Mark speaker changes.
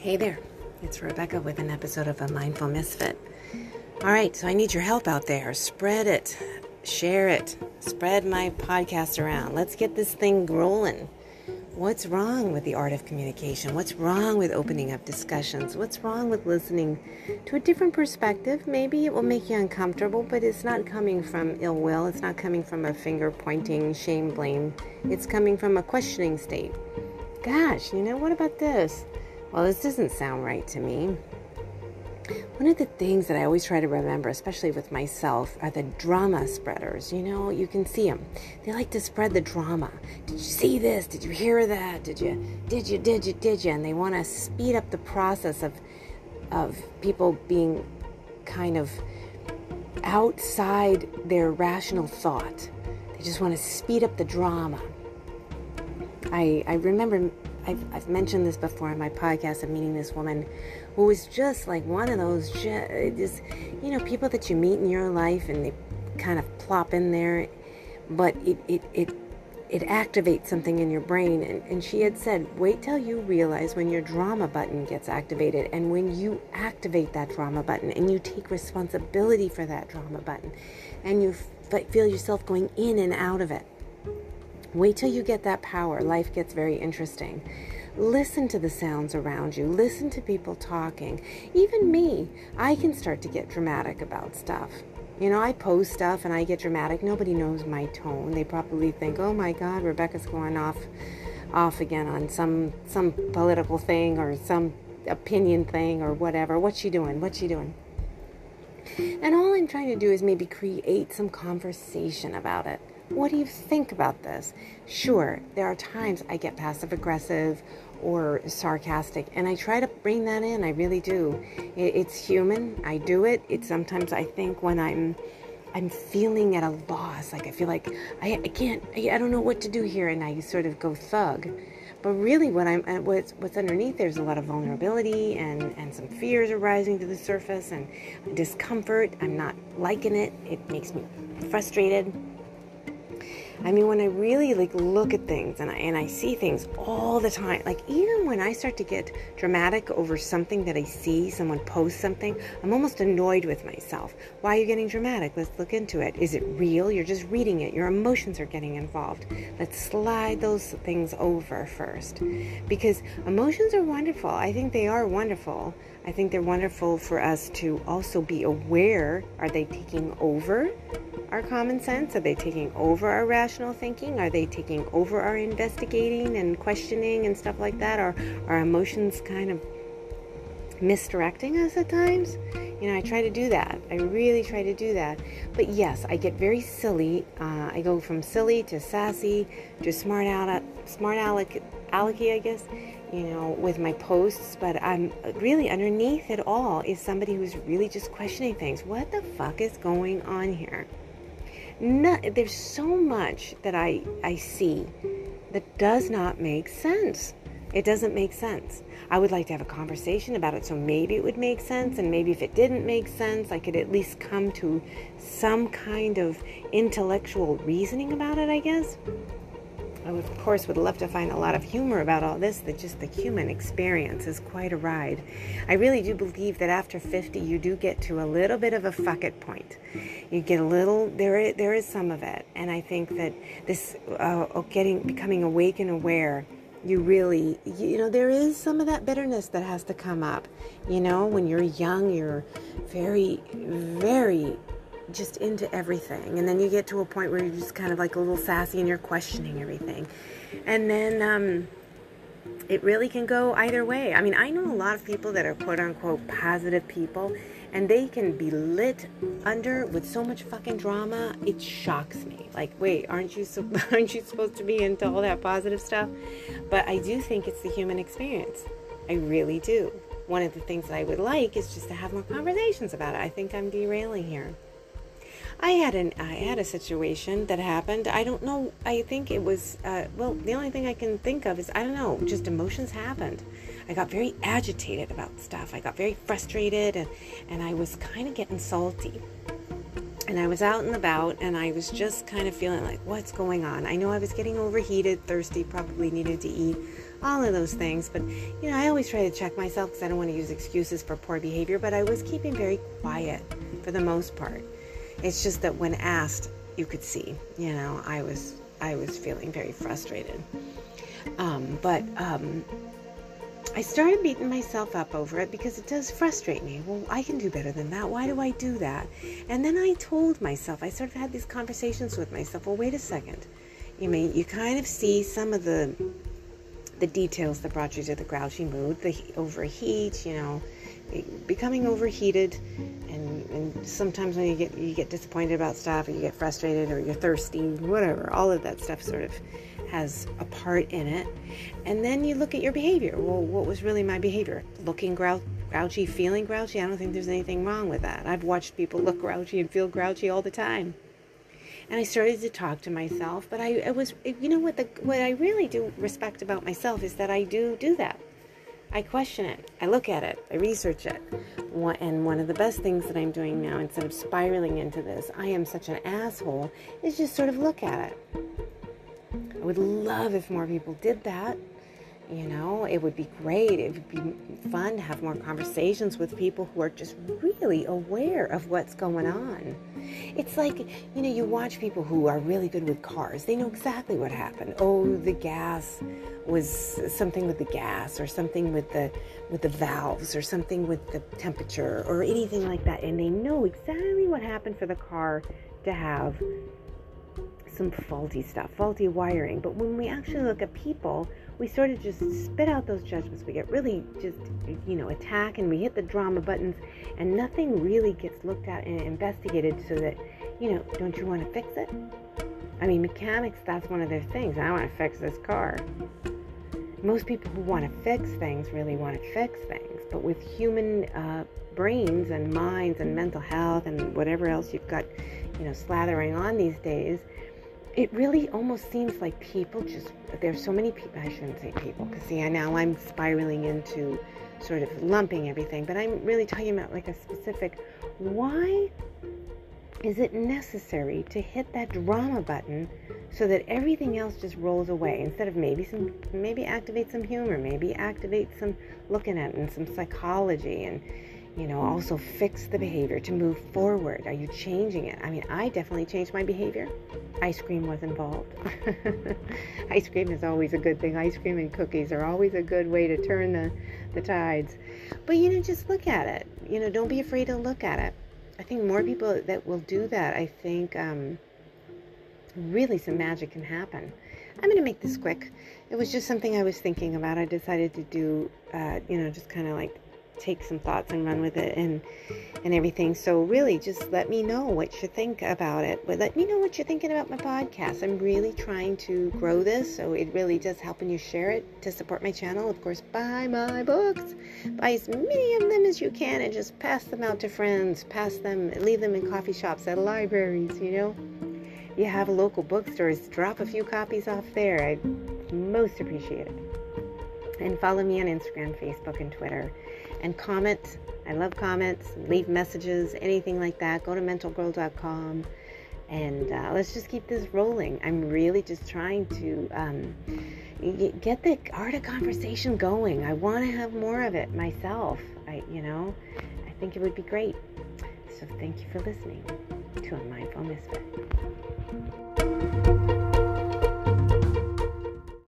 Speaker 1: Hey there, it's Rebecca with an episode of A Mindful Misfit. All right, so I need your help out there. Spread it, share it, spread my podcast around. Let's get this thing rolling. What's wrong with the art of communication? What's wrong with opening up discussions? What's wrong with listening to a different perspective? Maybe it will make you uncomfortable, but it's not coming from ill will. It's not coming from a finger pointing, shame, blame. It's coming from a questioning state. Gosh, you know, what about this? Well, this doesn't sound right to me. One of the things that I always try to remember, especially with myself, are the drama spreaders. You know, you can see them. They like to spread the drama. Did you see this? Did you hear that? Did you? Did you? Did you? Did you? And they want to speed up the process of of people being kind of outside their rational thought. They just want to speed up the drama. I I remember I've, I've mentioned this before in my podcast of meeting this woman who was just like one of those uh, just you know people that you meet in your life and they kind of plop in there but it it it, it activates something in your brain. And, and she had said wait till you realize when your drama button gets activated and when you activate that drama button and you take responsibility for that drama button and you f- feel yourself going in and out of it Wait till you get that power. Life gets very interesting. Listen to the sounds around you. Listen to people talking. Even me, I can start to get dramatic about stuff. You know, I post stuff and I get dramatic. Nobody knows my tone. They probably think, "Oh my God, Rebecca's going off, off again on some some political thing or some opinion thing or whatever. What's she doing? What's she doing?" And all I'm trying to do is maybe create some conversation about it. What do you think about this? Sure, there are times I get passive aggressive or sarcastic, and I try to bring that in. I really do. It's human. I do it. It's sometimes I think when I'm I'm feeling at a loss, like I feel like I, I can't, I, I don't know what to do here, and I sort of go thug. But really, what I'm, uh, what's, what's underneath there's a lot of vulnerability and and some fears are rising to the surface and discomfort. I'm not liking it. It makes me frustrated. I mean, when I really like look at things and I, and I see things all the time, like even when I start to get dramatic over something that I see, someone post something, I'm almost annoyed with myself. Why are you getting dramatic? Let's look into it. Is it real? You're just reading it. Your emotions are getting involved. Let's slide those things over first. Because emotions are wonderful. I think they are wonderful. I think they're wonderful for us to also be aware. Are they taking over? our common sense? Are they taking over our rational thinking? Are they taking over our investigating and questioning and stuff like that? Are our emotions kind of misdirecting us at times? You know, I try to do that. I really try to do that. But yes, I get very silly. Uh, I go from silly to sassy to smart smart aleck, alecky, I guess. You know, with my posts. But I'm really underneath it all is somebody who's really just questioning things. What the fuck is going on here? Not, there's so much that I, I see that does not make sense. It doesn't make sense. I would like to have a conversation about it so maybe it would make sense, and maybe if it didn't make sense, I could at least come to some kind of intellectual reasoning about it, I guess. I, of course, would love to find a lot of humor about all this, that just the human experience is quite a ride. I really do believe that after 50, you do get to a little bit of a fuck it point. You get a little, there is, there is some of it. And I think that this, uh, getting, becoming awake and aware, you really, you know, there is some of that bitterness that has to come up. You know, when you're young, you're very, very just into everything. And then you get to a point where you're just kind of like a little sassy and you're questioning everything. And then um, it really can go either way. I mean, I know a lot of people that are quote unquote positive people and they can be lit under with so much fucking drama. It shocks me. Like, wait, aren't you so, aren't you supposed to be into all that positive stuff? But I do think it's the human experience. I really do. One of the things that I would like is just to have more conversations about it. I think I'm derailing here. I had an I had a situation that happened. I don't know. I think it was uh, well. The only thing I can think of is I don't know. Just emotions happened. I got very agitated about stuff. I got very frustrated, and and I was kind of getting salty. and I was out and about and I was just kind of feeling like, what's going on? I know I was getting overheated, thirsty, probably needed to eat, all of those things. But, you know, I always try to check myself because I don't want to use excuses for poor behavior, but I was keeping very quiet for the most part. It's just that when asked, you could see, you know, I was I was feeling very frustrated. Um, but um, I started beating myself up over it because it does frustrate me. Well, I can do better than that. Why do I do that? And then I told myself, I sort of had these conversations with myself. Well, wait a second. You mean you kind of see some of the the details that brought you to the grouchy mood, the overheat, you know, becoming overheated, and, sometimes when you get you get disappointed about stuff, or you get frustrated, or you're thirsty, whatever. All of that stuff sort of has a part in it. And then you look at your behavior. Well, what was really my behavior? Looking grou- grouchy, feeling grouchy? I don't think there's anything wrong with that. I've watched people look grouchy and feel grouchy all the time. And I started to talk to myself, but I, I was, you know what the what I really do respect about myself is that I do do that. I question it. I look at it. I research it. And one of the best things that I'm doing now, instead of spiraling into this, I am such an asshole, is just sort of look at it. I would love if more people did that. You know, it would be great. It would be fun to have more conversations with people who are just really aware of what's going on. It's like, you know, you watch people who are really good with cars. They know exactly what happened. Oh, the gas was something with the gas or something with the with the valves or something with the temperature or anything like that and they know exactly what happened for the car to have some faulty stuff, faulty wiring. But when we actually look at people, we sort of just spit out those judgments. We get really just, you know, attack and we hit the drama buttons and nothing really gets looked at and investigated so that, you know, don't you want to fix it? I mean, mechanics, that's one of their things. I want to fix this car. Most people who want to fix things really want to fix things. But with human uh, brains and minds and mental health and whatever else you've got, you know, slathering on these days, it really almost seems like people just there's so many people i shouldn't say people because see I, now i'm spiraling into sort of lumping everything but i'm really talking about like a specific why is it necessary to hit that drama button so that everything else just rolls away instead of maybe some maybe activate some humor maybe activate some looking at and some psychology and you know, also fix the behavior to move forward. Are you changing it? I mean, I definitely changed my behavior. Ice cream was involved. Ice cream is always a good thing. Ice cream and cookies are always a good way to turn the, the tides. But, you know, just look at it. You know, don't be afraid to look at it. I think more people that will do that, I think um, really some magic can happen. I'm going to make this quick. It was just something I was thinking about. I decided to do, uh, you know, just kind of like take some thoughts and run with it and and everything. So really just let me know what you think about it. But let me know what you're thinking about my podcast. I'm really trying to grow this, so it really does help when you share it to support my channel. Of course, buy my books. Buy as many of them as you can and just pass them out to friends. Pass them, leave them in coffee shops, at libraries, you know. You have local bookstores, drop a few copies off there. I'd most appreciate it. And follow me on Instagram, Facebook, and Twitter and comment. I love comments, leave messages, anything like that. Go to mentalgirl.com and uh, let's just keep this rolling. I'm really just trying to um, get the art of conversation going. I want to have more of it myself. I, you know, I think it would be great. So thank you for listening to a mindful misfit.